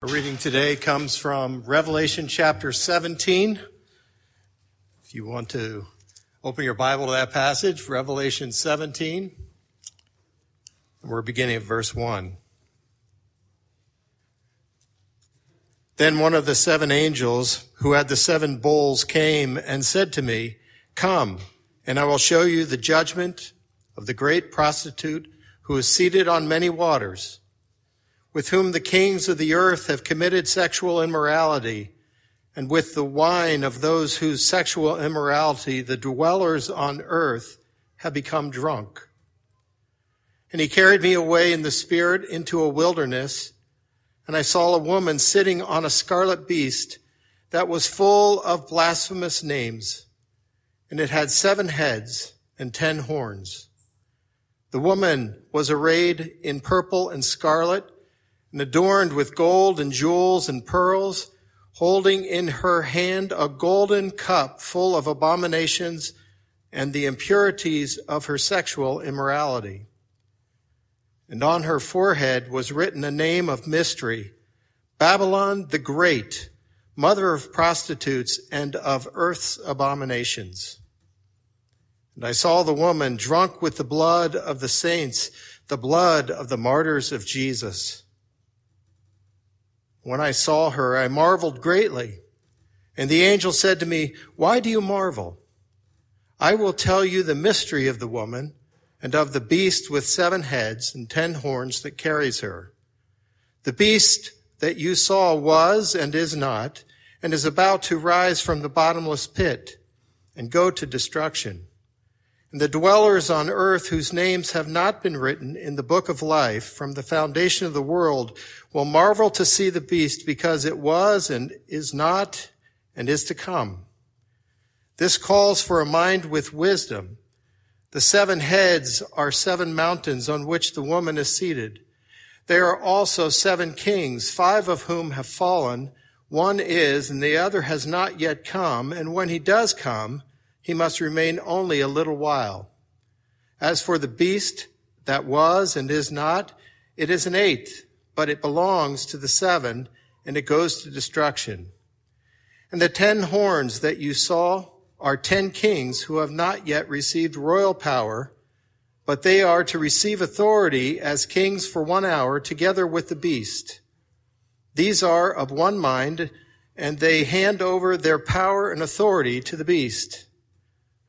Our reading today comes from Revelation chapter 17. If you want to open your Bible to that passage, Revelation 17, we're beginning at verse 1. Then one of the seven angels who had the seven bowls came and said to me, Come, and I will show you the judgment of the great prostitute who is seated on many waters with whom the kings of the earth have committed sexual immorality, and with the wine of those whose sexual immorality the dwellers on earth have become drunk. And he carried me away in the spirit into a wilderness, and I saw a woman sitting on a scarlet beast that was full of blasphemous names, and it had seven heads and ten horns. The woman was arrayed in purple and scarlet, and adorned with gold and jewels and pearls, holding in her hand a golden cup full of abominations and the impurities of her sexual immorality. And on her forehead was written a name of mystery, Babylon the Great, mother of prostitutes and of earth's abominations. And I saw the woman drunk with the blood of the saints, the blood of the martyrs of Jesus. When I saw her, I marveled greatly. And the angel said to me, Why do you marvel? I will tell you the mystery of the woman and of the beast with seven heads and ten horns that carries her. The beast that you saw was and is not, and is about to rise from the bottomless pit and go to destruction. And the dwellers on earth whose names have not been written in the book of life from the foundation of the world will marvel to see the beast because it was and is not and is to come. This calls for a mind with wisdom. The seven heads are seven mountains on which the woman is seated. There are also seven kings, five of whom have fallen. One is, and the other has not yet come. And when he does come, he must remain only a little while. As for the beast that was and is not, it is an eighth, but it belongs to the seven, and it goes to destruction. And the ten horns that you saw are ten kings who have not yet received royal power, but they are to receive authority as kings for one hour together with the beast. These are of one mind, and they hand over their power and authority to the beast.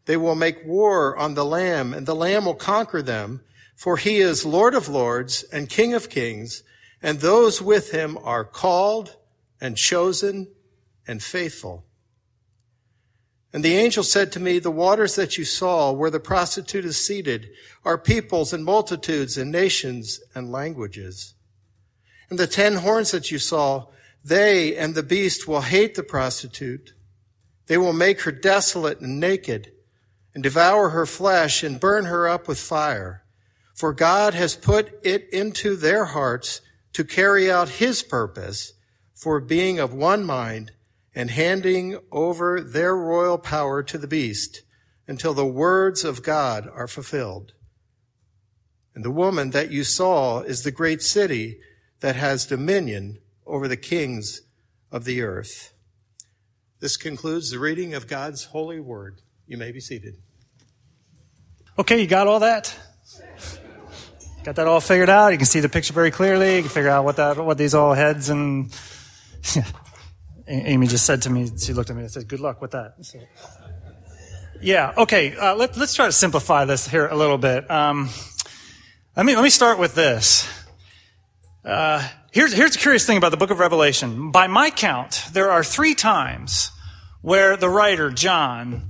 They will make war on the Lamb, and the Lamb will conquer them, for he is Lord of lords and King of kings, and those with him are called and chosen and faithful. And the angel said to me, the waters that you saw where the prostitute is seated are peoples and multitudes and nations and languages. And the ten horns that you saw, they and the beast will hate the prostitute. They will make her desolate and naked and devour her flesh and burn her up with fire. For God has put it into their hearts to carry out his purpose for being of one mind and handing over their royal power to the beast until the words of God are fulfilled. And the woman that you saw is the great city that has dominion over the kings of the earth. This concludes the reading of God's holy word. You may be seated. Okay, you got all that? Got that all figured out? You can see the picture very clearly. You can figure out what that, what these all heads and Amy just said to me, she looked at me and said, good luck with that. So, yeah, okay, uh, let, us try to simplify this here a little bit. Um, let me, let me start with this. Uh, here's, here's the curious thing about the book of Revelation. By my count, there are three times where the writer, John,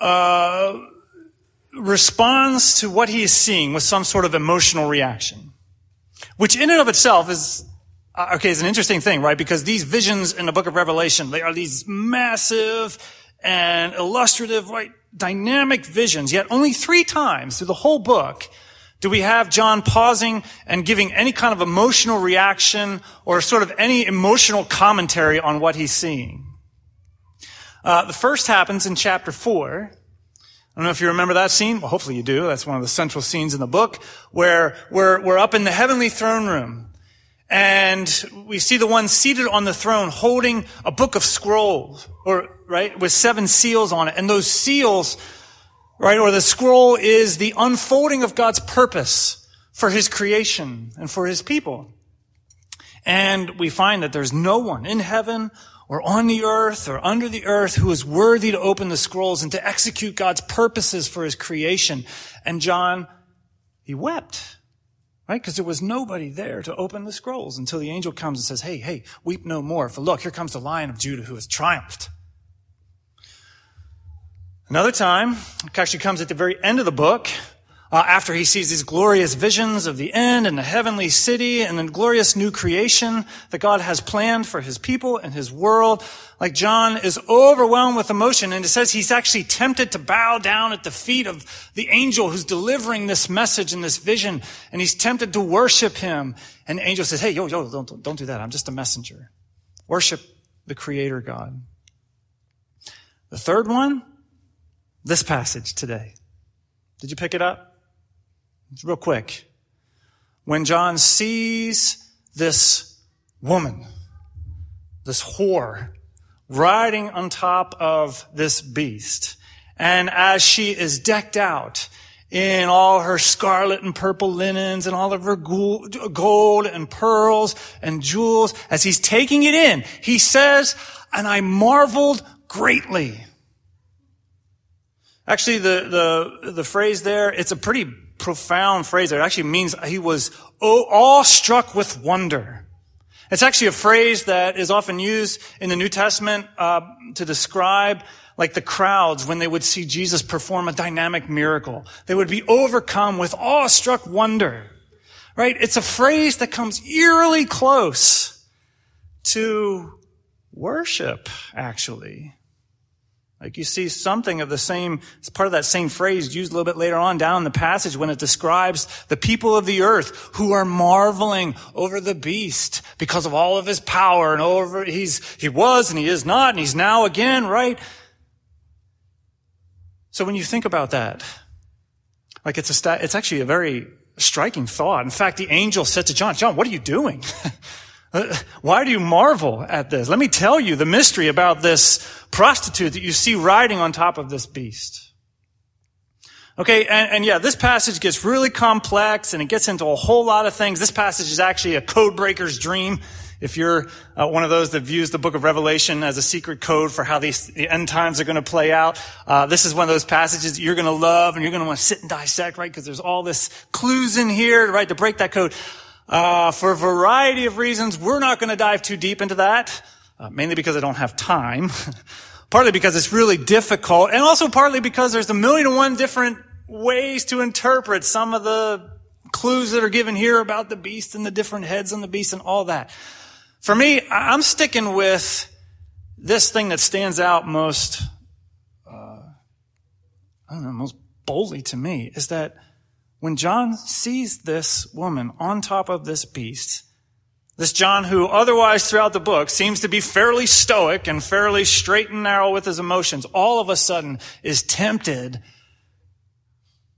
uh, responds to what he is seeing with some sort of emotional reaction, which in and of itself is, uh, okay, is an interesting thing, right? Because these visions in the book of Revelation, they are these massive and illustrative, right, dynamic visions, yet only three times through the whole book do we have John pausing and giving any kind of emotional reaction or sort of any emotional commentary on what he's seeing. Uh, the first happens in chapter 4, I don't know if you remember that scene. Well, hopefully you do. That's one of the central scenes in the book where we're, we're up in the heavenly throne room. And we see the one seated on the throne holding a book of scrolls, or, right, with seven seals on it. And those seals, right, or the scroll is the unfolding of God's purpose for his creation and for his people. And we find that there's no one in heaven or on the earth or under the earth who is worthy to open the scrolls and to execute God's purposes for his creation. And John, he wept, right? Because there was nobody there to open the scrolls until the angel comes and says, Hey, hey, weep no more. For look, here comes the lion of Judah who has triumphed. Another time, actually comes at the very end of the book, uh, after he sees these glorious visions of the end and the heavenly city and the glorious new creation that God has planned for his people and his world, like John is overwhelmed with emotion and it says he's actually tempted to bow down at the feet of the angel who's delivering this message and this vision and he's tempted to worship him. And the angel says, hey, yo, yo, don't, don't do that. I'm just a messenger. Worship the creator God. The third one, this passage today. Did you pick it up? Real quick. When John sees this woman, this whore, riding on top of this beast, and as she is decked out in all her scarlet and purple linens and all of her gold and pearls and jewels, as he's taking it in, he says, and I marveled greatly. Actually, the, the, the phrase there, it's a pretty profound phrase. It actually means he was awestruck with wonder. It's actually a phrase that is often used in the New Testament uh, to describe like the crowds when they would see Jesus perform a dynamic miracle. They would be overcome with awestruck wonder. Right? It's a phrase that comes eerily close to worship, actually. Like you see something of the same, it's part of that same phrase used a little bit later on down in the passage when it describes the people of the earth who are marveling over the beast because of all of his power and over, he's, he was and he is not and he's now again, right? So when you think about that, like it's a, it's actually a very striking thought. In fact, the angel said to John, John, what are you doing? Uh, why do you marvel at this? Let me tell you the mystery about this prostitute that you see riding on top of this beast. Okay, and, and, yeah, this passage gets really complex and it gets into a whole lot of things. This passage is actually a code breaker's dream. If you're uh, one of those that views the book of Revelation as a secret code for how these the end times are going to play out, uh, this is one of those passages that you're going to love and you're going to want to sit and dissect, right? Because there's all this clues in here, right, to break that code. Uh, for a variety of reasons, we're not going to dive too deep into that, uh, mainly because I don't have time, partly because it's really difficult, and also partly because there's a million and one different ways to interpret some of the clues that are given here about the beast and the different heads on the beast and all that. For me, I'm sticking with this thing that stands out most, uh, I don't know, most boldly to me is that when John sees this woman on top of this beast, this John, who otherwise throughout the book seems to be fairly stoic and fairly straight and narrow with his emotions, all of a sudden is tempted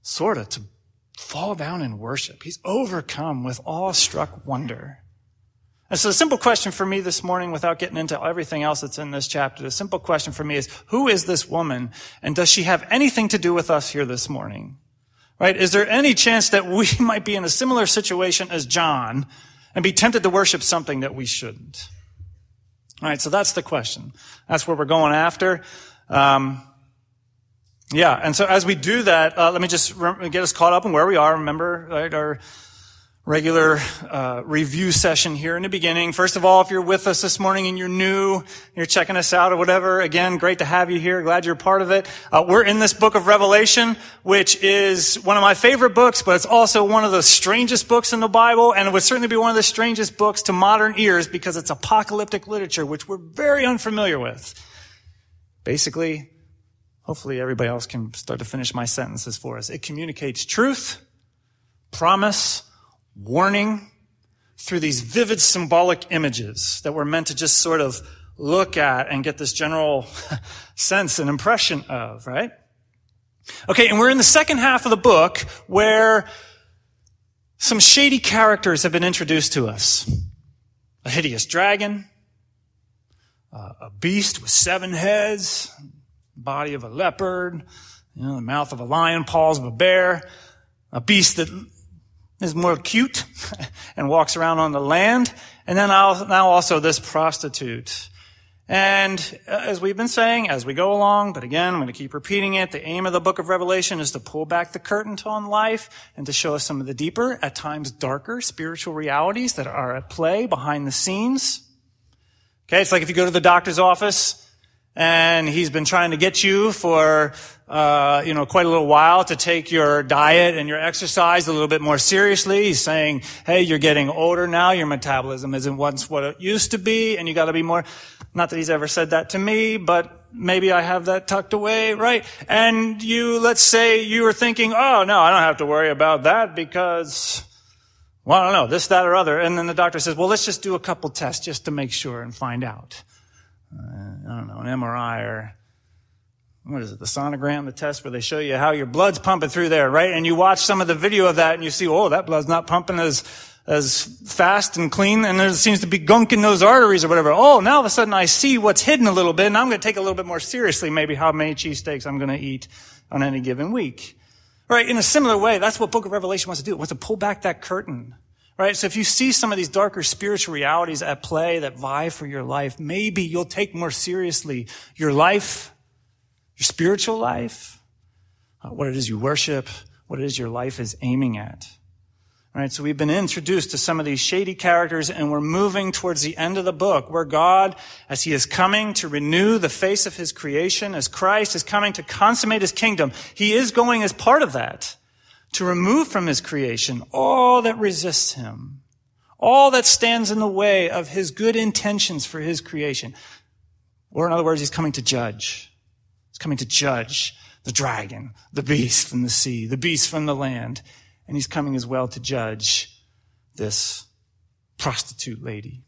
sort of to fall down in worship. He's overcome with awestruck wonder. And so the simple question for me this morning, without getting into everything else that's in this chapter, the simple question for me is, who is this woman? And does she have anything to do with us here this morning? Right? Is there any chance that we might be in a similar situation as John and be tempted to worship something that we shouldn't? All right, so that's the question. That's where we're going after. Um, yeah, and so as we do that, uh, let me just get us caught up in where we are. Remember, right, our regular uh, review session here in the beginning. First of all, if you're with us this morning and you're new, you're checking us out or whatever, again, great to have you here. Glad you're part of it. Uh, we're in this book of Revelation, which is one of my favorite books, but it's also one of the strangest books in the Bible, and it would certainly be one of the strangest books to modern ears because it's apocalyptic literature, which we're very unfamiliar with. Basically, hopefully everybody else can start to finish my sentences for us. It communicates truth, promise, warning through these vivid symbolic images that we're meant to just sort of look at and get this general sense and impression of, right? Okay, and we're in the second half of the book where some shady characters have been introduced to us. a hideous dragon, uh, a beast with seven heads, body of a leopard, you know, the mouth of a lion, paws of a bear, a beast that is more cute and walks around on the land. And then I'll now also this prostitute. And uh, as we've been saying, as we go along, but again, I'm going to keep repeating it, the aim of the book of Revelation is to pull back the curtain on life and to show us some of the deeper, at times darker spiritual realities that are at play behind the scenes. Okay, it's like if you go to the doctor's office and he's been trying to get you for uh, you know quite a little while to take your diet and your exercise a little bit more seriously. He's saying, "Hey, you're getting older now. Your metabolism isn't once what it used to be, and you got to be more." Not that he's ever said that to me, but maybe I have that tucked away, right? And you, let's say you were thinking, "Oh no, I don't have to worry about that because." Well, I don't know, this, that, or other. And then the doctor says, well, let's just do a couple tests just to make sure and find out uh, I don't know, an MRI or what is it, the sonogram, the test where they show you how your blood's pumping through there, right? And you watch some of the video of that and you see, oh, that blood's not pumping as, as fast and clean and there seems to be gunk in those arteries or whatever. Oh, now all of a sudden I see what's hidden a little bit and I'm going to take a little bit more seriously maybe how many cheesesteaks I'm going to eat on any given week. Right? In a similar way, that's what Book of Revelation wants to do. It wants to pull back that curtain Right? So if you see some of these darker spiritual realities at play that vie for your life, maybe you'll take more seriously your life, your spiritual life, uh, what it is you worship, what it is your life is aiming at. Right? So we've been introduced to some of these shady characters and we're moving towards the end of the book where God, as he is coming to renew the face of his creation, as Christ is coming to consummate his kingdom, he is going as part of that to remove from his creation all that resists him, all that stands in the way of his good intentions for his creation. Or in other words, he's coming to judge. He's coming to judge the dragon, the beast from the sea, the beast from the land. And he's coming as well to judge this prostitute lady.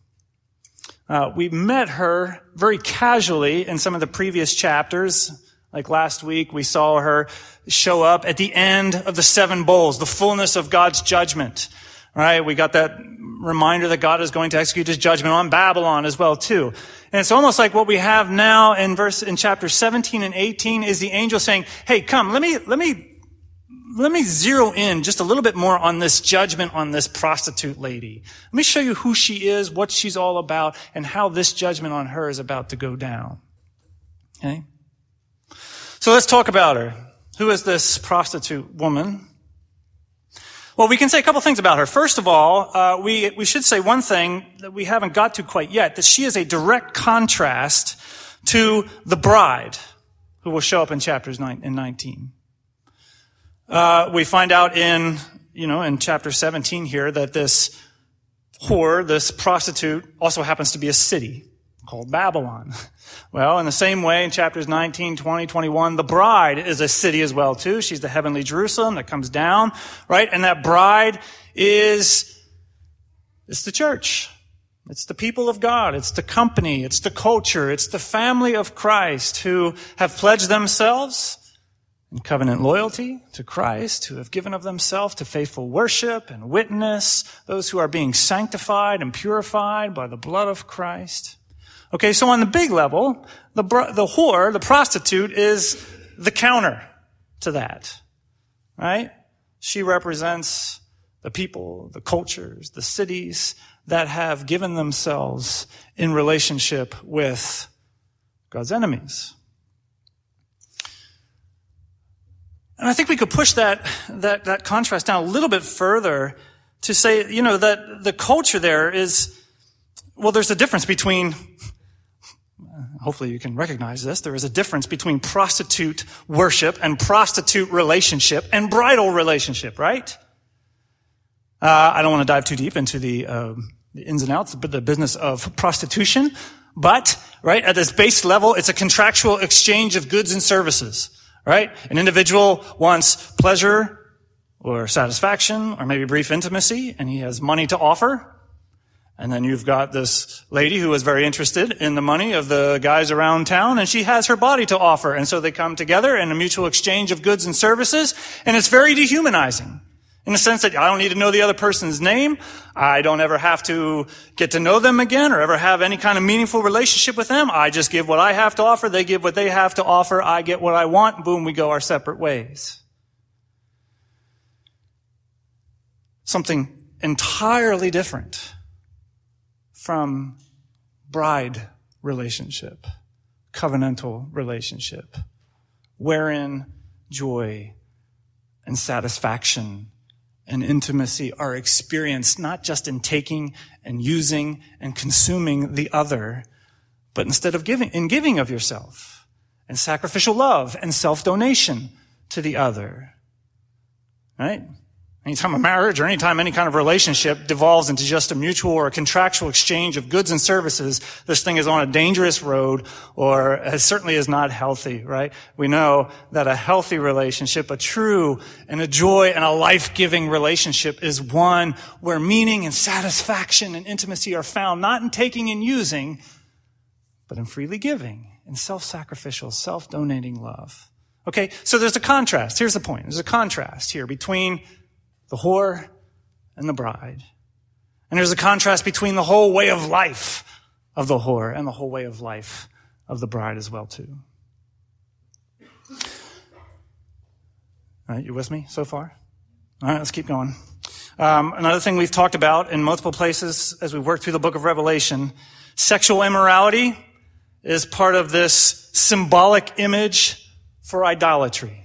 Uh, we met her very casually in some of the previous chapters. Like last week, we saw her show up at the end of the seven bowls, the fullness of God's judgment. Right? We got that reminder that God is going to execute his judgment on Babylon as well, too. And it's almost like what we have now in verse, in chapter 17 and 18 is the angel saying, Hey, come, let me, let me, let me zero in just a little bit more on this judgment on this prostitute lady. Let me show you who she is, what she's all about, and how this judgment on her is about to go down. Okay? So let's talk about her. Who is this prostitute woman? Well, we can say a couple things about her. First of all, uh, we, we should say one thing that we haven't got to quite yet, that she is a direct contrast to the bride, who will show up in chapters 9 and 19. Uh, we find out in, you know, in chapter 17 here that this whore, this prostitute, also happens to be a city called Babylon. Well, in the same way, in chapters 19, 20, 21, the bride is a city as well, too. She's the heavenly Jerusalem that comes down, right? And that bride is, it's the church. It's the people of God. It's the company. It's the culture. It's the family of Christ who have pledged themselves in covenant loyalty to Christ, who have given of themselves to faithful worship and witness, those who are being sanctified and purified by the blood of Christ. Okay, so on the big level, the, the whore, the prostitute, is the counter to that. Right? She represents the people, the cultures, the cities that have given themselves in relationship with God's enemies. And I think we could push that, that, that contrast down a little bit further to say, you know, that the culture there is, well, there's a difference between hopefully you can recognize this. There is a difference between prostitute worship and prostitute relationship and bridal relationship, right? Uh, I don't want to dive too deep into the, uh, the ins and outs, but the business of prostitution. But, right, at this base level, it's a contractual exchange of goods and services, right? An individual wants pleasure or satisfaction or maybe brief intimacy and he has money to offer and then you've got this lady who is very interested in the money of the guys around town, and she has her body to offer. And so they come together in a mutual exchange of goods and services, and it's very dehumanizing. In the sense that I don't need to know the other person's name. I don't ever have to get to know them again or ever have any kind of meaningful relationship with them. I just give what I have to offer. They give what they have to offer. I get what I want. Boom, we go our separate ways. Something entirely different from bride relationship, covenantal relationship, wherein joy and satisfaction and intimacy are experienced not just in taking and using and consuming the other, but instead of giving, in giving of yourself and sacrificial love and self-donation to the other. Right? Anytime a marriage or anytime any kind of relationship devolves into just a mutual or a contractual exchange of goods and services, this thing is on a dangerous road or certainly is not healthy, right? We know that a healthy relationship, a true and a joy and a life-giving relationship is one where meaning and satisfaction and intimacy are found not in taking and using, but in freely giving, in self-sacrificial, self-donating love. Okay, so there's a contrast. Here's the point. There's a contrast here between the whore and the bride. And there's a contrast between the whole way of life of the whore and the whole way of life of the bride as well too. All right, you with me so far? All right, let's keep going. Um, another thing we've talked about in multiple places as we work through the book of Revelation, sexual immorality is part of this symbolic image for idolatry.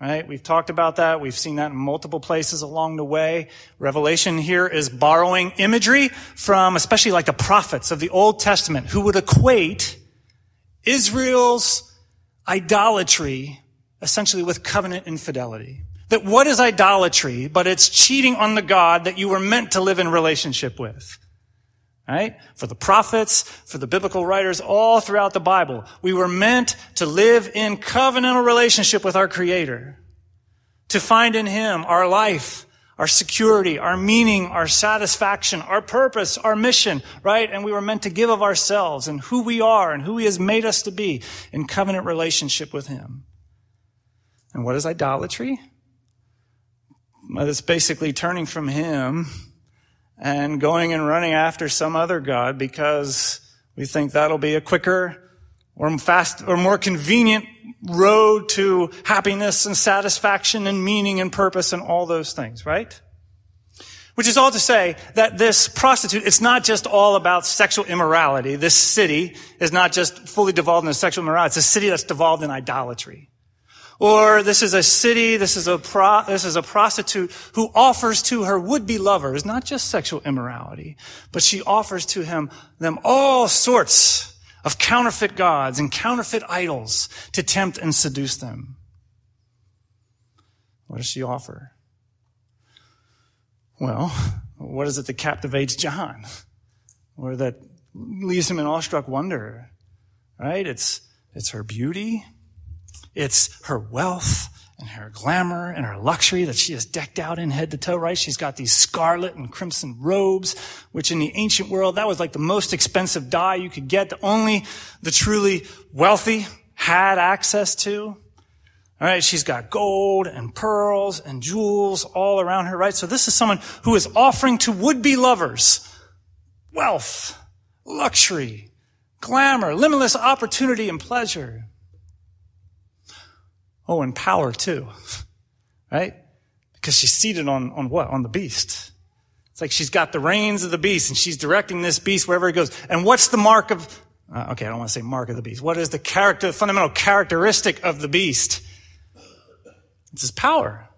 Right? We've talked about that. We've seen that in multiple places along the way. Revelation here is borrowing imagery from especially like the prophets of the Old Testament who would equate Israel's idolatry essentially with covenant infidelity. That what is idolatry, but it's cheating on the God that you were meant to live in relationship with. Right? For the prophets, for the biblical writers, all throughout the Bible, we were meant to live in covenantal relationship with our Creator. To find in Him our life, our security, our meaning, our satisfaction, our purpose, our mission, right? And we were meant to give of ourselves and who we are and who He has made us to be in covenant relationship with Him. And what is idolatry? Well, it's basically turning from Him and going and running after some other God because we think that'll be a quicker or fast or more convenient road to happiness and satisfaction and meaning and purpose and all those things, right? Which is all to say that this prostitute, it's not just all about sexual immorality. This city is not just fully devolved into sexual immorality. It's a city that's devolved in idolatry. Or this is a city, this is a, pro, this is a prostitute who offers to her would-be lovers not just sexual immorality, but she offers to him, them all sorts of counterfeit gods and counterfeit idols to tempt and seduce them. What does she offer? Well, what is it that captivates John? Or that leaves him in awestruck wonder? Right? It's, it's her beauty. It's her wealth and her glamour and her luxury that she is decked out in head to toe, right? She's got these scarlet and crimson robes, which in the ancient world, that was like the most expensive dye you could get that only the truly wealthy had access to. All right, she's got gold and pearls and jewels all around her, right? So this is someone who is offering to would-be lovers wealth, luxury, glamour, limitless opportunity and pleasure. Oh, and power too, right? Because she's seated on, on what? On the beast. It's like she's got the reins of the beast and she's directing this beast wherever it goes. And what's the mark of, uh, okay, I don't want to say mark of the beast. What is the character, the fundamental characteristic of the beast? It's his power.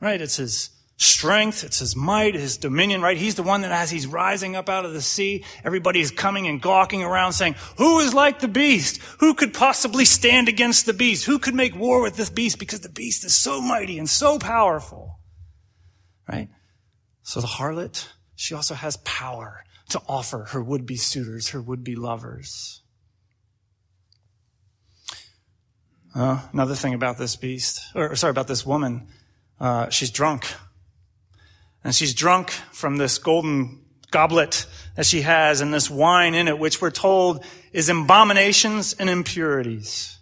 Right? It's his strength, it's his might, his dominion, right? He's the one that as he's rising up out of the sea, everybody is coming and gawking around saying, who is like the beast? Who could possibly stand against the beast? Who could make war with this beast? Because the beast is so mighty and so powerful, right? So the harlot, she also has power to offer her would-be suitors, her would-be lovers. Uh, another thing about this beast, or sorry, about this woman, uh, she's drunk. And she's drunk from this golden goblet that she has and this wine in it, which we're told is abominations and impurities.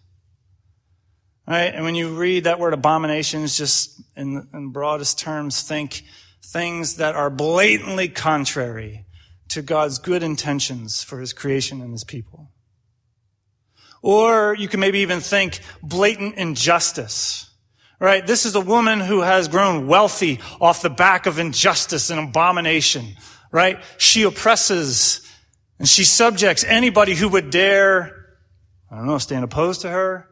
Right? And when you read that word abominations, just in, in broadest terms, think things that are blatantly contrary to God's good intentions for his creation and his people. Or you can maybe even think blatant injustice. Right? This is a woman who has grown wealthy off the back of injustice and abomination. Right? She oppresses and she subjects anybody who would dare, I don't know, stand opposed to her,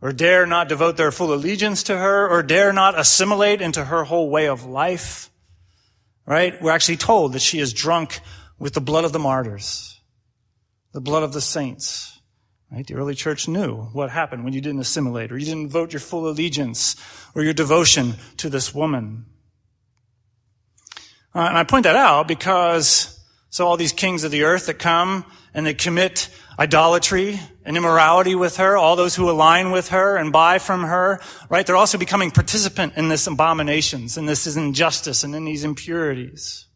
or dare not devote their full allegiance to her, or dare not assimilate into her whole way of life. Right? We're actually told that she is drunk with the blood of the martyrs, the blood of the saints. Right? The early church knew what happened when you didn't assimilate, or you didn't vote your full allegiance, or your devotion to this woman. Uh, and I point that out because so all these kings of the earth that come and they commit idolatry and immorality with her, all those who align with her and buy from her, right? They're also becoming participant in this abominations and this is injustice and in these impurities.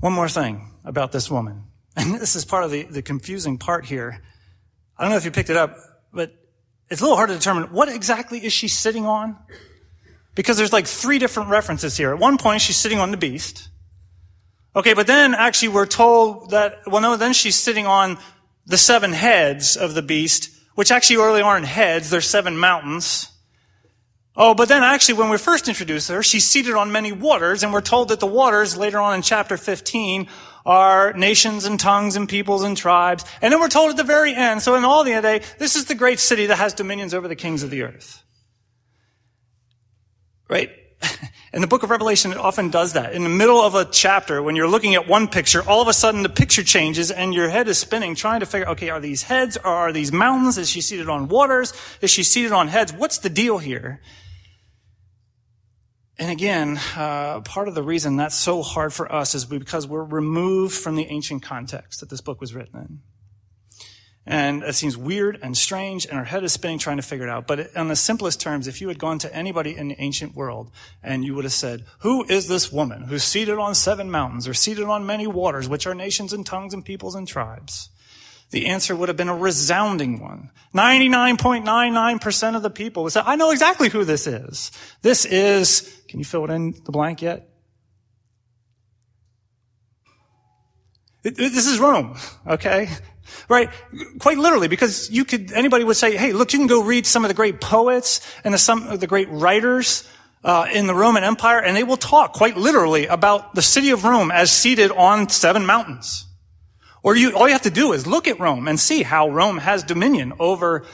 One more thing about this woman. And this is part of the, the confusing part here. I don't know if you picked it up, but it's a little hard to determine what exactly is she sitting on? Because there's like three different references here. At one point, she's sitting on the beast. Okay, but then actually we're told that, well, no, then she's sitting on the seven heads of the beast, which actually really aren't heads, they're seven mountains. Oh, but then actually when we first introduce her, she's seated on many waters, and we're told that the waters later on in chapter 15 are nations and tongues and peoples and tribes. And then we're told at the very end, so in all the day, this is the great city that has dominions over the kings of the earth. Right? And the book of Revelation it often does that. In the middle of a chapter, when you're looking at one picture, all of a sudden the picture changes and your head is spinning, trying to figure, okay, are these heads or are these mountains? Is she seated on waters? Is she seated on heads? What's the deal here? And again, uh, part of the reason that's so hard for us is because we're removed from the ancient context that this book was written in. And it seems weird and strange, and our head is spinning trying to figure it out. But on the simplest terms, if you had gone to anybody in the ancient world and you would have said, Who is this woman who's seated on seven mountains or seated on many waters, which are nations and tongues and peoples and tribes? The answer would have been a resounding one. 99.99% of the people would say, I know exactly who this is. This is, can you fill it in the blank yet? This is Rome, okay? Right? Quite literally, because you could, anybody would say, hey, look, you can go read some of the great poets and the, some of the great writers uh, in the Roman Empire, and they will talk quite literally about the city of Rome as seated on seven mountains. Or you, all you have to do is look at Rome and see how Rome has dominion over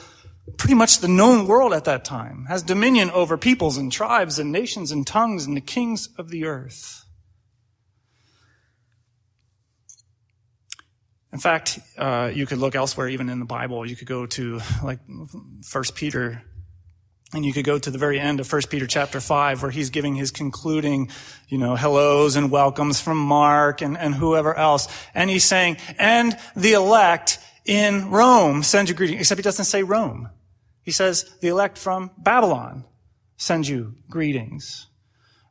pretty much the known world at that time, has dominion over peoples and tribes and nations and tongues and the kings of the earth. In fact, uh, you could look elsewhere, even in the Bible. You could go to like First Peter, and you could go to the very end of First Peter chapter five, where he's giving his concluding, you know, hellos and welcomes from Mark and, and whoever else, and he's saying, "And the elect in Rome send you greetings." Except he doesn't say Rome. He says, "The elect from Babylon send you greetings."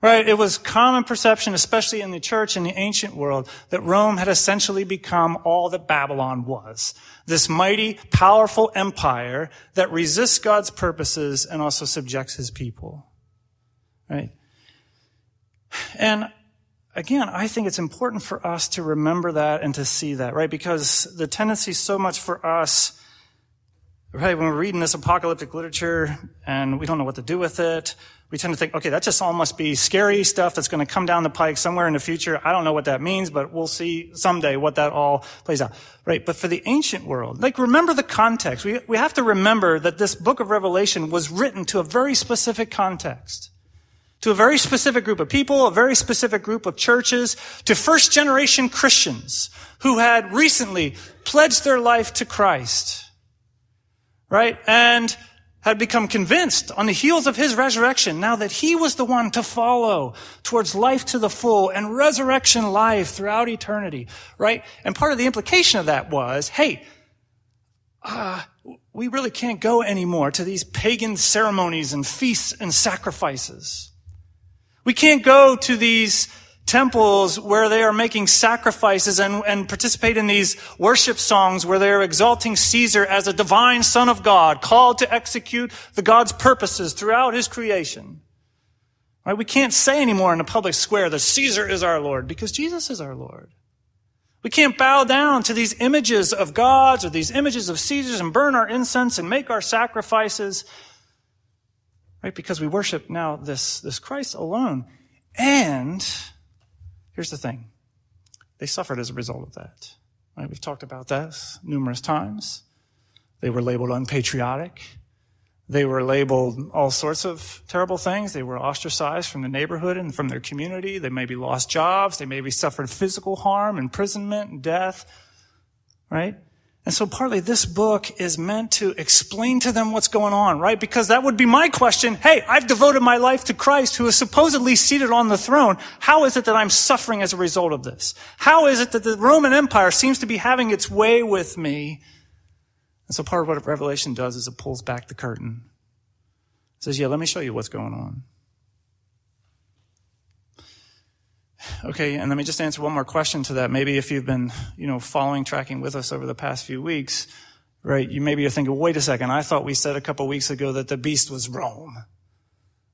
Right? It was common perception, especially in the church in the ancient world, that Rome had essentially become all that Babylon was. This mighty, powerful empire that resists God's purposes and also subjects his people. Right? And again, I think it's important for us to remember that and to see that, right? Because the tendency so much for us, right, when we're reading this apocalyptic literature and we don't know what to do with it, we tend to think, okay, that just all must be scary stuff that's going to come down the pike somewhere in the future. I don't know what that means, but we'll see someday what that all plays out. Right. But for the ancient world, like remember the context. We, we have to remember that this book of Revelation was written to a very specific context. To a very specific group of people, a very specific group of churches, to first generation Christians who had recently pledged their life to Christ. Right? And had become convinced on the heels of his resurrection now that he was the one to follow towards life to the full and resurrection life throughout eternity, right? And part of the implication of that was, hey, uh, we really can't go anymore to these pagan ceremonies and feasts and sacrifices. We can't go to these temples where they are making sacrifices and, and participate in these worship songs where they're exalting Caesar as a divine son of God, called to execute the God's purposes throughout his creation. Right? We can't say anymore in the public square that Caesar is our Lord because Jesus is our Lord. We can't bow down to these images of gods or these images of Caesars and burn our incense and make our sacrifices. Right? Because we worship now this, this Christ alone. And here's the thing. They suffered as a result of that. Right? We've talked about this numerous times. They were labeled unpatriotic. They were labeled all sorts of terrible things. They were ostracized from the neighborhood and from their community. They maybe lost jobs. They maybe suffered physical harm, imprisonment, and death. Right? And so partly this book is meant to explain to them what's going on, right? Because that would be my question. Hey, I've devoted my life to Christ who is supposedly seated on the throne. How is it that I'm suffering as a result of this? How is it that the Roman Empire seems to be having its way with me? And so part of what Revelation does is it pulls back the curtain. It says, yeah, let me show you what's going on. Okay, and let me just answer one more question to that. Maybe if you've been, you know, following, tracking with us over the past few weeks, right, you maybe you're thinking, wait a second, I thought we said a couple weeks ago that the beast was Rome.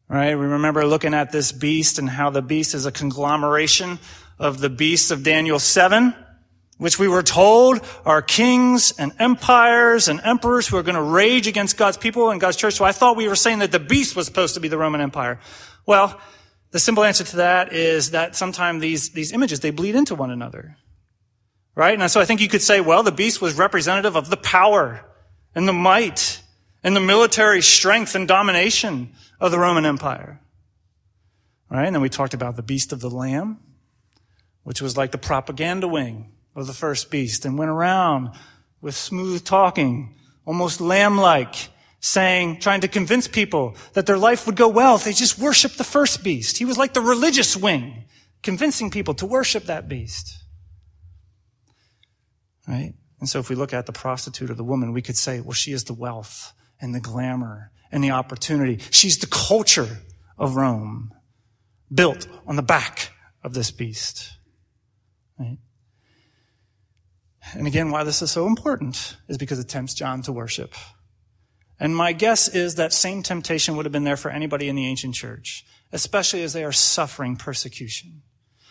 Right? We remember looking at this beast and how the beast is a conglomeration of the beasts of Daniel 7, which we were told are kings and empires and emperors who are going to rage against God's people and God's church. So I thought we were saying that the beast was supposed to be the Roman Empire. Well, the simple answer to that is that sometimes these, these images, they bleed into one another. Right? And so I think you could say, well, the beast was representative of the power and the might and the military strength and domination of the Roman Empire. Right? And then we talked about the beast of the lamb, which was like the propaganda wing of the first beast and went around with smooth talking, almost lamb-like, saying, trying to convince people that their life would go well if they just worship the first beast. He was like the religious wing, convincing people to worship that beast. Right? And so if we look at the prostitute or the woman, we could say, well, she is the wealth and the glamour and the opportunity. She's the culture of Rome, built on the back of this beast. Right? And again, why this is so important is because it tempts John to worship. And my guess is that same temptation would have been there for anybody in the ancient church, especially as they are suffering persecution,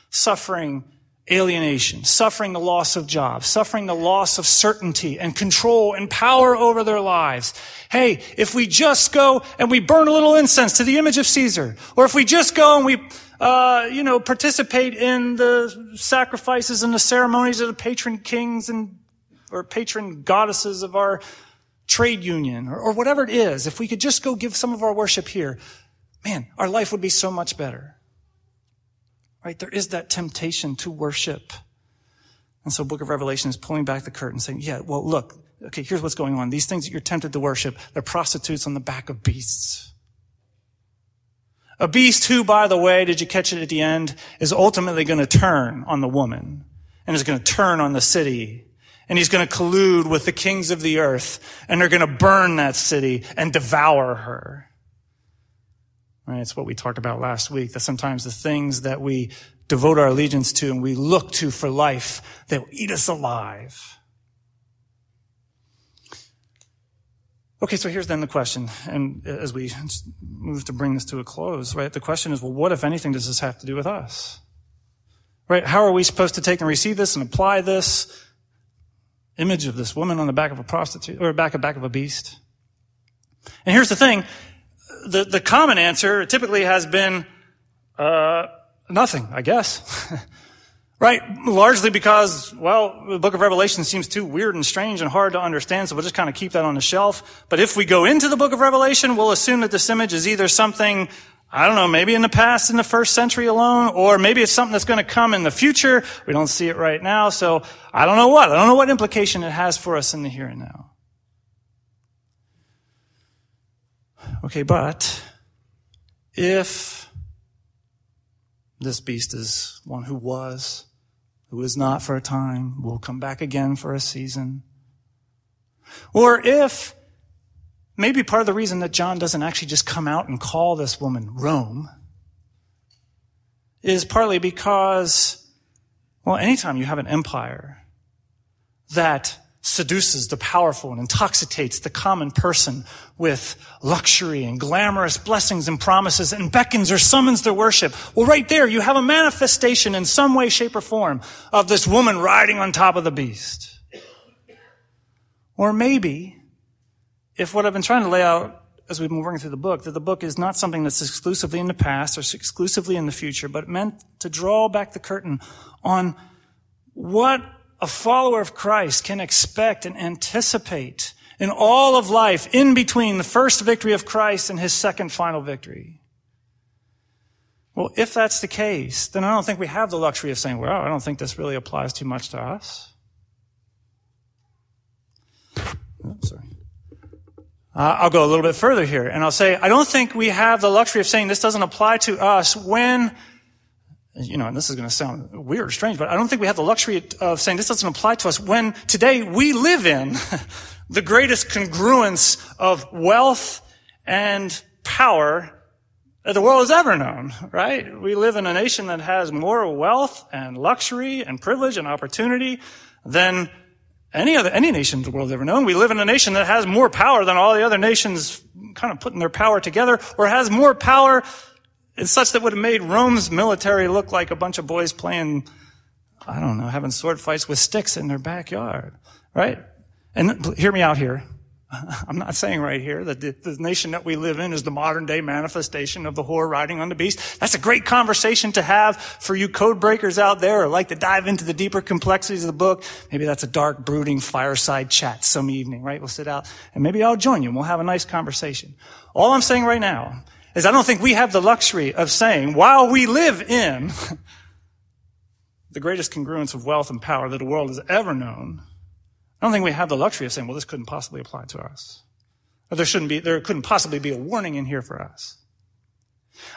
suffering alienation, suffering the loss of jobs, suffering the loss of certainty and control and power over their lives. Hey, if we just go and we burn a little incense to the image of Caesar, or if we just go and we, uh, you know, participate in the sacrifices and the ceremonies of the patron kings and or patron goddesses of our trade union or, or whatever it is, if we could just go give some of our worship here, man, our life would be so much better. Right? There is that temptation to worship. And so book of Revelation is pulling back the curtain saying, yeah, well, look, okay, here's what's going on. These things that you're tempted to worship, they're prostitutes on the back of beasts. A beast who, by the way, did you catch it at the end, is ultimately going to turn on the woman and is going to turn on the city and he's going to collude with the kings of the earth and they're going to burn that city and devour her. Right? It's what we talked about last week, that sometimes the things that we devote our allegiance to and we look to for life, they'll eat us alive. Okay, so here's then the question, and as we move to bring this to a close, right, the question is, well, what, if anything, does this have to do with us? Right? How are we supposed to take and receive this and apply this? Image of this woman on the back of a prostitute or back of back of a beast. And here's the thing. The, the common answer typically has been, uh, nothing, I guess. right? Largely because, well, the book of Revelation seems too weird and strange and hard to understand, so we'll just kind of keep that on the shelf. But if we go into the book of Revelation, we'll assume that this image is either something I don't know, maybe in the past, in the first century alone, or maybe it's something that's going to come in the future. We don't see it right now, so I don't know what. I don't know what implication it has for us in the here and now. Okay, but if this beast is one who was, who is not for a time, will come back again for a season, or if Maybe part of the reason that John doesn't actually just come out and call this woman Rome is partly because, well, anytime you have an empire that seduces the powerful and intoxicates the common person with luxury and glamorous blessings and promises and beckons or summons their worship. Well, right there, you have a manifestation in some way, shape, or form of this woman riding on top of the beast. Or maybe, if what I've been trying to lay out as we've been working through the book, that the book is not something that's exclusively in the past or exclusively in the future, but meant to draw back the curtain on what a follower of Christ can expect and anticipate in all of life in between the first victory of Christ and his second final victory. Well, if that's the case, then I don't think we have the luxury of saying, well, I don't think this really applies too much to us. Oh, sorry. Uh, I'll go a little bit further here and I'll say, I don't think we have the luxury of saying this doesn't apply to us when you know, and this is going to sound weird or strange, but I don't think we have the luxury of saying this doesn't apply to us when today we live in the greatest congruence of wealth and power that the world has ever known, right? We live in a nation that has more wealth and luxury and privilege and opportunity than any other, any nation the world has ever known. We live in a nation that has more power than all the other nations kind of putting their power together or has more power it's such that would have made Rome's military look like a bunch of boys playing, I don't know, having sword fights with sticks in their backyard, right? And hear me out here. I'm not saying right here that the, the, nation that we live in is the modern day manifestation of the whore riding on the beast. That's a great conversation to have for you code breakers out there or like to dive into the deeper complexities of the book. Maybe that's a dark, brooding fireside chat some evening, right? We'll sit out and maybe I'll join you and we'll have a nice conversation. All I'm saying right now is I don't think we have the luxury of saying, while we live in the greatest congruence of wealth and power that the world has ever known, I don't think we have the luxury of saying, well, this couldn't possibly apply to us. Or there shouldn't be, there couldn't possibly be a warning in here for us.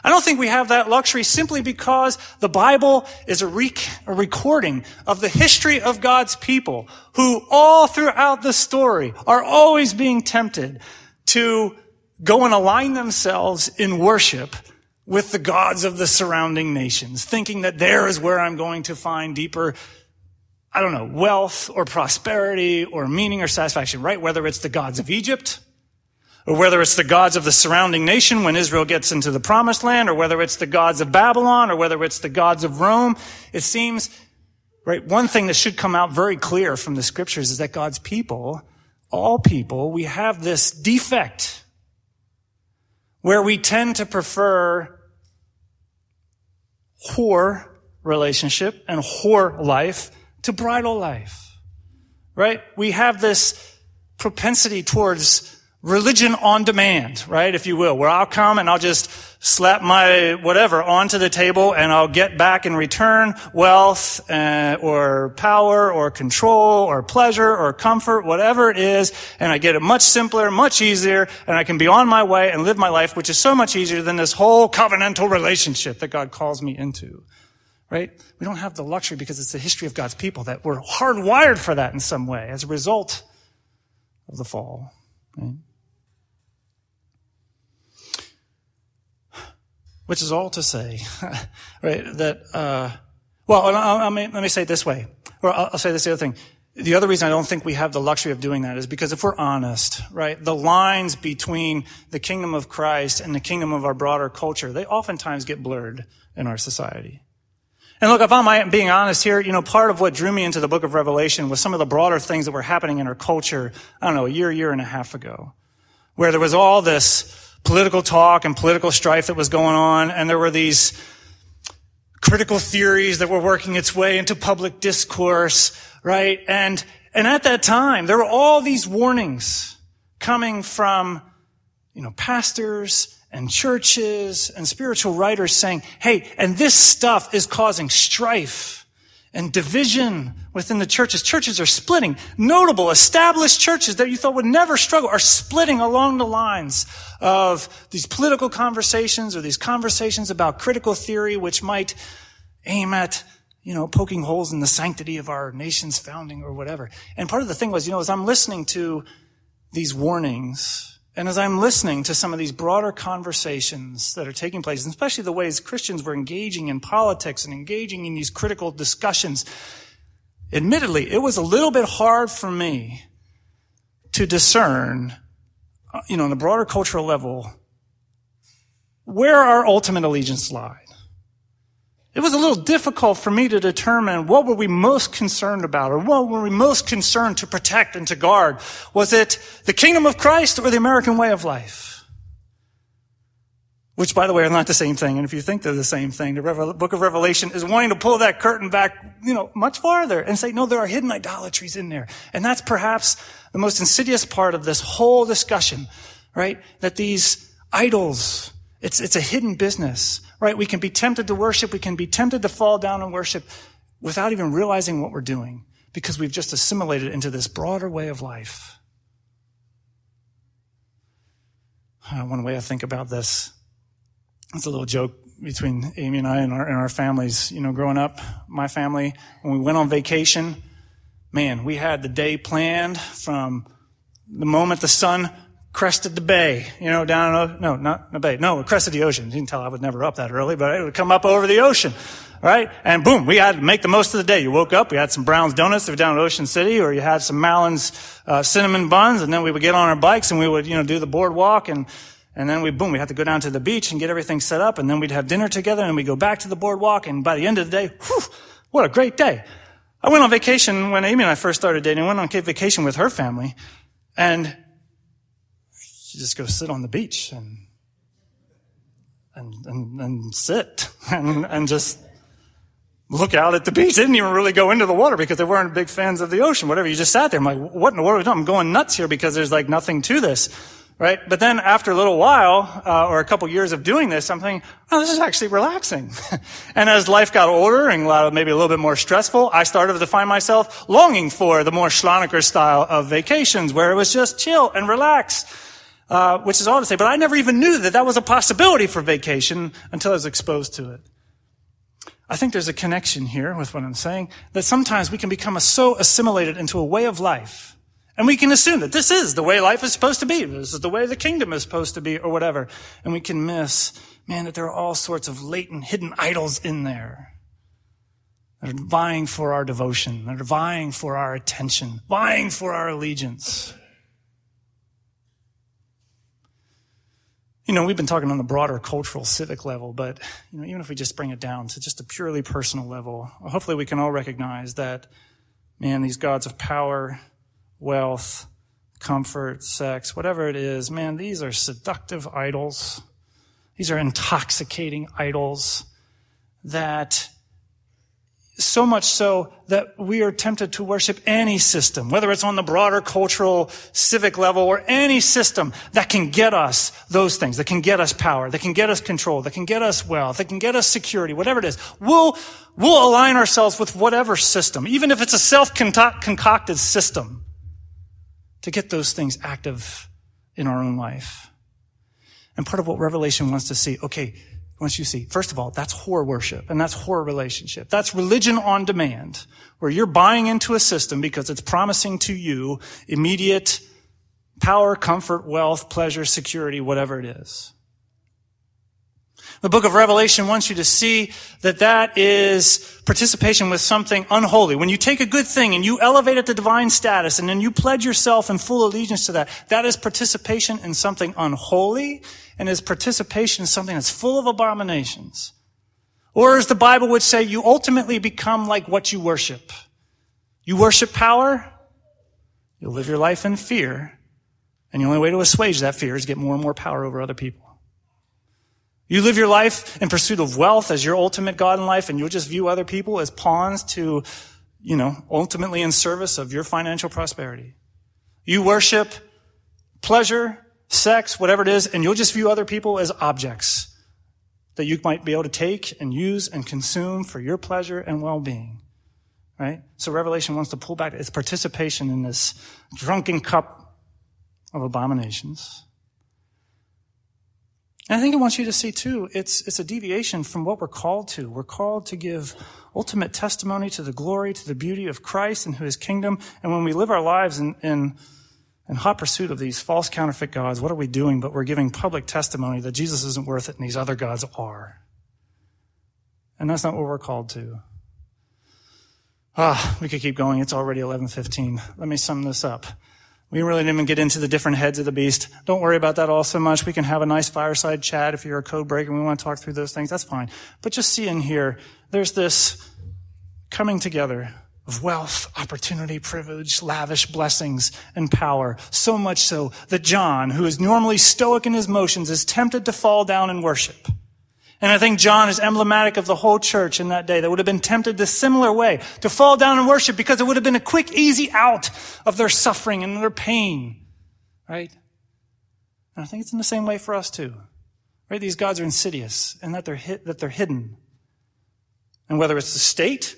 I don't think we have that luxury simply because the Bible is a, rec- a, recording of the history of God's people who all throughout the story are always being tempted to go and align themselves in worship with the gods of the surrounding nations, thinking that there is where I'm going to find deeper, I don't know, wealth or prosperity or meaning or satisfaction, right? Whether it's the gods of Egypt, or whether it's the gods of the surrounding nation when Israel gets into the promised land, or whether it's the gods of Babylon, or whether it's the gods of Rome, it seems, right, one thing that should come out very clear from the scriptures is that God's people, all people, we have this defect where we tend to prefer whore relationship and whore life to bridal life. Right? We have this propensity towards religion on demand, right? If you will, where I'll come and I'll just slap my whatever onto the table and I'll get back in return wealth uh, or power or control or pleasure or comfort, whatever it is. And I get it much simpler, much easier, and I can be on my way and live my life, which is so much easier than this whole covenantal relationship that God calls me into. Right? We don't have the luxury because it's the history of God's people that we're hardwired for that in some way as a result of the fall. Right? Which is all to say, right, that, uh, well, I, I mean, let me say it this way, or I'll, I'll say this the other thing. The other reason I don't think we have the luxury of doing that is because if we're honest, right, the lines between the kingdom of Christ and the kingdom of our broader culture, they oftentimes get blurred in our society. And look, if I'm being honest here, you know, part of what drew me into the book of Revelation was some of the broader things that were happening in our culture, I don't know, a year, year and a half ago, where there was all this political talk and political strife that was going on, and there were these critical theories that were working its way into public discourse, right? And, and at that time, there were all these warnings coming from, you know, pastors and churches and spiritual writers saying, hey, and this stuff is causing strife and division within the churches. Churches are splitting. Notable, established churches that you thought would never struggle are splitting along the lines of these political conversations or these conversations about critical theory, which might aim at, you know, poking holes in the sanctity of our nation's founding or whatever. And part of the thing was, you know, as I'm listening to these warnings And as I'm listening to some of these broader conversations that are taking place, and especially the ways Christians were engaging in politics and engaging in these critical discussions, admittedly, it was a little bit hard for me to discern, uh, you know, on a broader cultural level, where our ultimate allegiance lied. It was a little difficult for me to determine what were we most concerned about or what were we most concerned to protect and to guard. Was it the kingdom of Christ or the American way of life? Which, by the way, are not the same thing. And if you think they're the same thing, the book of Revelation is wanting to pull that curtain back, you know, much farther and say, no, there are hidden idolatries in there. And that's perhaps the most insidious part of this whole discussion, right? That these idols, it's, it's a hidden business right? We can be tempted to worship. We can be tempted to fall down and worship without even realizing what we're doing because we've just assimilated into this broader way of life. Uh, one way I think about this, it's a little joke between Amy and I and our, and our families. You know, growing up, my family, when we went on vacation, man, we had the day planned from the moment the sun crested the bay, you know, down, no, not the bay, no, crested the ocean. You can tell I was never up that early, but it would come up over the ocean, right? And boom, we had to make the most of the day. You woke up, we had some Brown's Donuts were down at Ocean City, or you had some Mallon's uh, cinnamon buns, and then we would get on our bikes and we would, you know, do the boardwalk and, and then we, boom, we had to go down to the beach and get everything set up, and then we'd have dinner together, and we'd go back to the boardwalk, and by the end of the day, whew, what a great day. I went on vacation when Amy and I first started dating. I went on vacation with her family, and you just go sit on the beach and and and, and sit and and just look out at the beach. They didn't even really go into the water because they weren't big fans of the ocean. Whatever. You just sat there. I'm like, what in the world? I'm going nuts here because there's like nothing to this. Right? But then after a little while, uh, or a couple years of doing this, I'm thinking, oh, this is actually relaxing. and as life got older and a lot of maybe a little bit more stressful, I started to find myself longing for the more Schlonecker style of vacations where it was just chill and relax. Uh, which is all to say, but I never even knew that that was a possibility for vacation until I was exposed to it. I think there's a connection here with what I'm saying, that sometimes we can become so assimilated into a way of life, and we can assume that this is the way life is supposed to be, this is the way the kingdom is supposed to be, or whatever, and we can miss, man, that there are all sorts of latent, hidden idols in there that are vying for our devotion, that are vying for our attention, vying for our allegiance. You know, we've been talking on the broader cultural civic level, but, you know, even if we just bring it down to just a purely personal level, hopefully we can all recognize that, man, these gods of power, wealth, comfort, sex, whatever it is, man, these are seductive idols. These are intoxicating idols that so much so that we are tempted to worship any system, whether it's on the broader cultural, civic level or any system that can get us those things, that can get us power, that can get us control, that can get us wealth, that can get us security, whatever it is. We'll, we'll align ourselves with whatever system, even if it's a self-concocted system, to get those things active in our own life. And part of what Revelation wants to see, okay, once you see, first of all, that's whore worship and that's whore relationship. That's religion on demand, where you're buying into a system because it's promising to you immediate power, comfort, wealth, pleasure, security, whatever it is. The book of Revelation wants you to see that that is participation with something unholy. When you take a good thing and you elevate it to divine status and then you pledge yourself in full allegiance to that, that is participation in something unholy and his participation in something that's full of abominations. Or as the Bible would say, you ultimately become like what you worship. You worship power, you'll live your life in fear, and the only way to assuage that fear is get more and more power over other people. You live your life in pursuit of wealth as your ultimate God in life, and you'll just view other people as pawns to, you know, ultimately in service of your financial prosperity. You worship pleasure, sex, whatever it is, and you'll just view other people as objects that you might be able to take and use and consume for your pleasure and well-being. Right? So Revelation wants to pull back its participation in this drunken cup of abominations. And I think it wants you to see too, it's, it's a deviation from what we're called to. We're called to give ultimate testimony to the glory, to the beauty of Christ and his kingdom. And when we live our lives in, in in hot pursuit of these false counterfeit gods, what are we doing? But we're giving public testimony that Jesus isn't worth it and these other gods are. And that's not what we're called to. Ah, we could keep going. It's already 11:15. Let me sum this up. We really didn't even get into the different heads of the beast. Don't worry about that all so much. We can have a nice fireside chat if you're a code breaker and we want to talk through those things. That's fine. But just see in here, there's this coming together of wealth, opportunity, privilege, lavish blessings, and power. So much so that John, who is normally stoic in his motions, is tempted to fall down and worship. And I think John is emblematic of the whole church in that day that would have been tempted the similar way to fall down and worship because it would have been a quick, easy out of their suffering and their pain. Right? And I think it's in the same way for us too. Right? These gods are insidious and that they're, hid- that they're hidden. And whether it's the state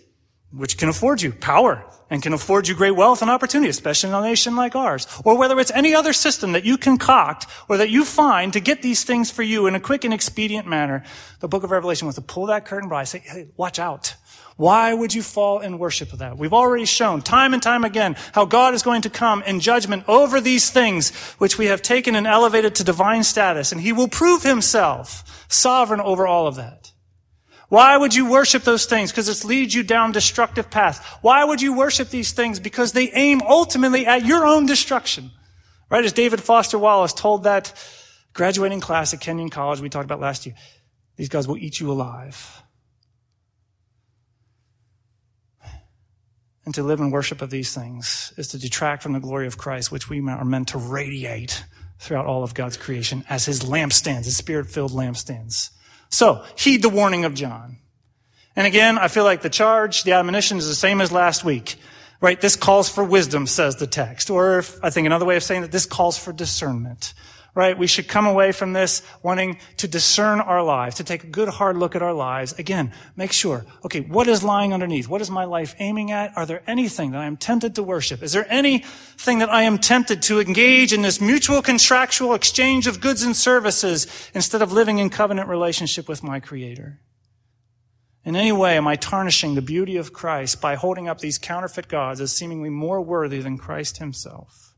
which can afford you power and can afford you great wealth and opportunity, especially in a nation like ours. Or whether it's any other system that you concoct or that you find to get these things for you in a quick and expedient manner. The book of Revelation wants to pull that curtain by and say, hey, watch out. Why would you fall in worship of that? We've already shown time and time again how God is going to come in judgment over these things which we have taken and elevated to divine status, and he will prove himself sovereign over all of that. Why would you worship those things? Because it leads you down destructive paths. Why would you worship these things? Because they aim ultimately at your own destruction. Right? As David Foster Wallace told that graduating class at Kenyon College we talked about last year, these guys will eat you alive. And to live in worship of these things is to detract from the glory of Christ, which we are meant to radiate throughout all of God's creation as his lampstands, his spirit filled lampstands. So, heed the warning of John. And again, I feel like the charge, the admonition is the same as last week. Right? This calls for wisdom, says the text. Or if, I think another way of saying that this calls for discernment. Right? We should come away from this wanting to discern our lives, to take a good hard look at our lives. Again, make sure, okay, what is lying underneath? What is my life aiming at? Are there anything that I am tempted to worship? Is there anything that I am tempted to engage in this mutual contractual exchange of goods and services instead of living in covenant relationship with my creator? In any way, am I tarnishing the beauty of Christ by holding up these counterfeit gods as seemingly more worthy than Christ himself?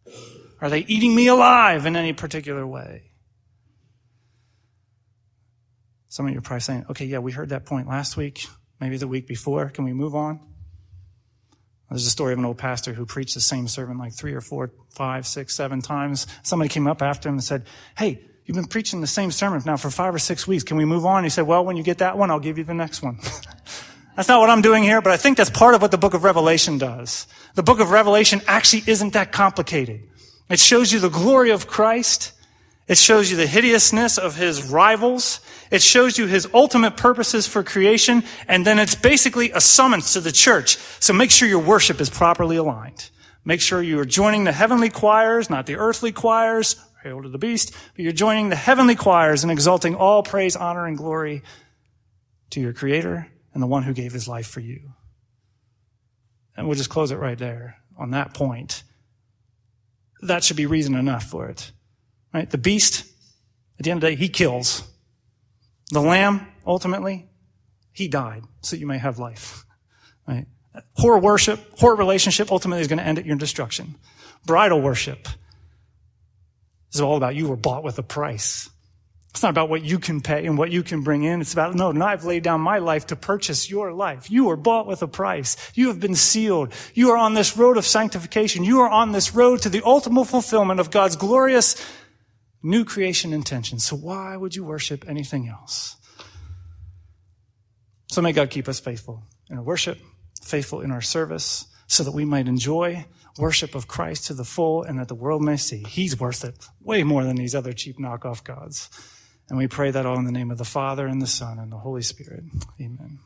Are they eating me alive in any particular way? Some of you are probably saying, okay, yeah, we heard that point last week, maybe the week before. Can we move on? There's a story of an old pastor who preached the same sermon like three or four, five, six, seven times. Somebody came up after him and said, Hey, you've been preaching the same sermon now for five or six weeks. Can we move on? He said, Well, when you get that one, I'll give you the next one. That's not what I'm doing here, but I think that's part of what the book of Revelation does. The book of Revelation actually isn't that complicated. It shows you the glory of Christ. It shows you the hideousness of his rivals. It shows you his ultimate purposes for creation. And then it's basically a summons to the church. So make sure your worship is properly aligned. Make sure you are joining the heavenly choirs, not the earthly choirs, hail to the beast, but you're joining the heavenly choirs and exalting all praise, honor, and glory to your creator and the one who gave his life for you. And we'll just close it right there on that point that should be reason enough for it. Right? The beast, at the end of the day, he kills. The lamb, ultimately, he died so you may have life. Right? Whore worship, whore relationship ultimately is going to end at your destruction. Bridal worship is all about you were bought with a price. It's not about what you can pay and what you can bring in. It's about, no, no, I've laid down my life to purchase your life. You were bought with a price. You have been sealed. You are on this road of sanctification. You are on this road to the ultimate fulfillment of God's glorious new creation intention. So why would you worship anything else? So may God keep us faithful in our worship, faithful in our service, so that we might enjoy worship of Christ to the full and that the world may see he's worth it way more than these other cheap knockoff gods. And we pray that all in the name of the Father and the Son and the Holy Spirit. Amen.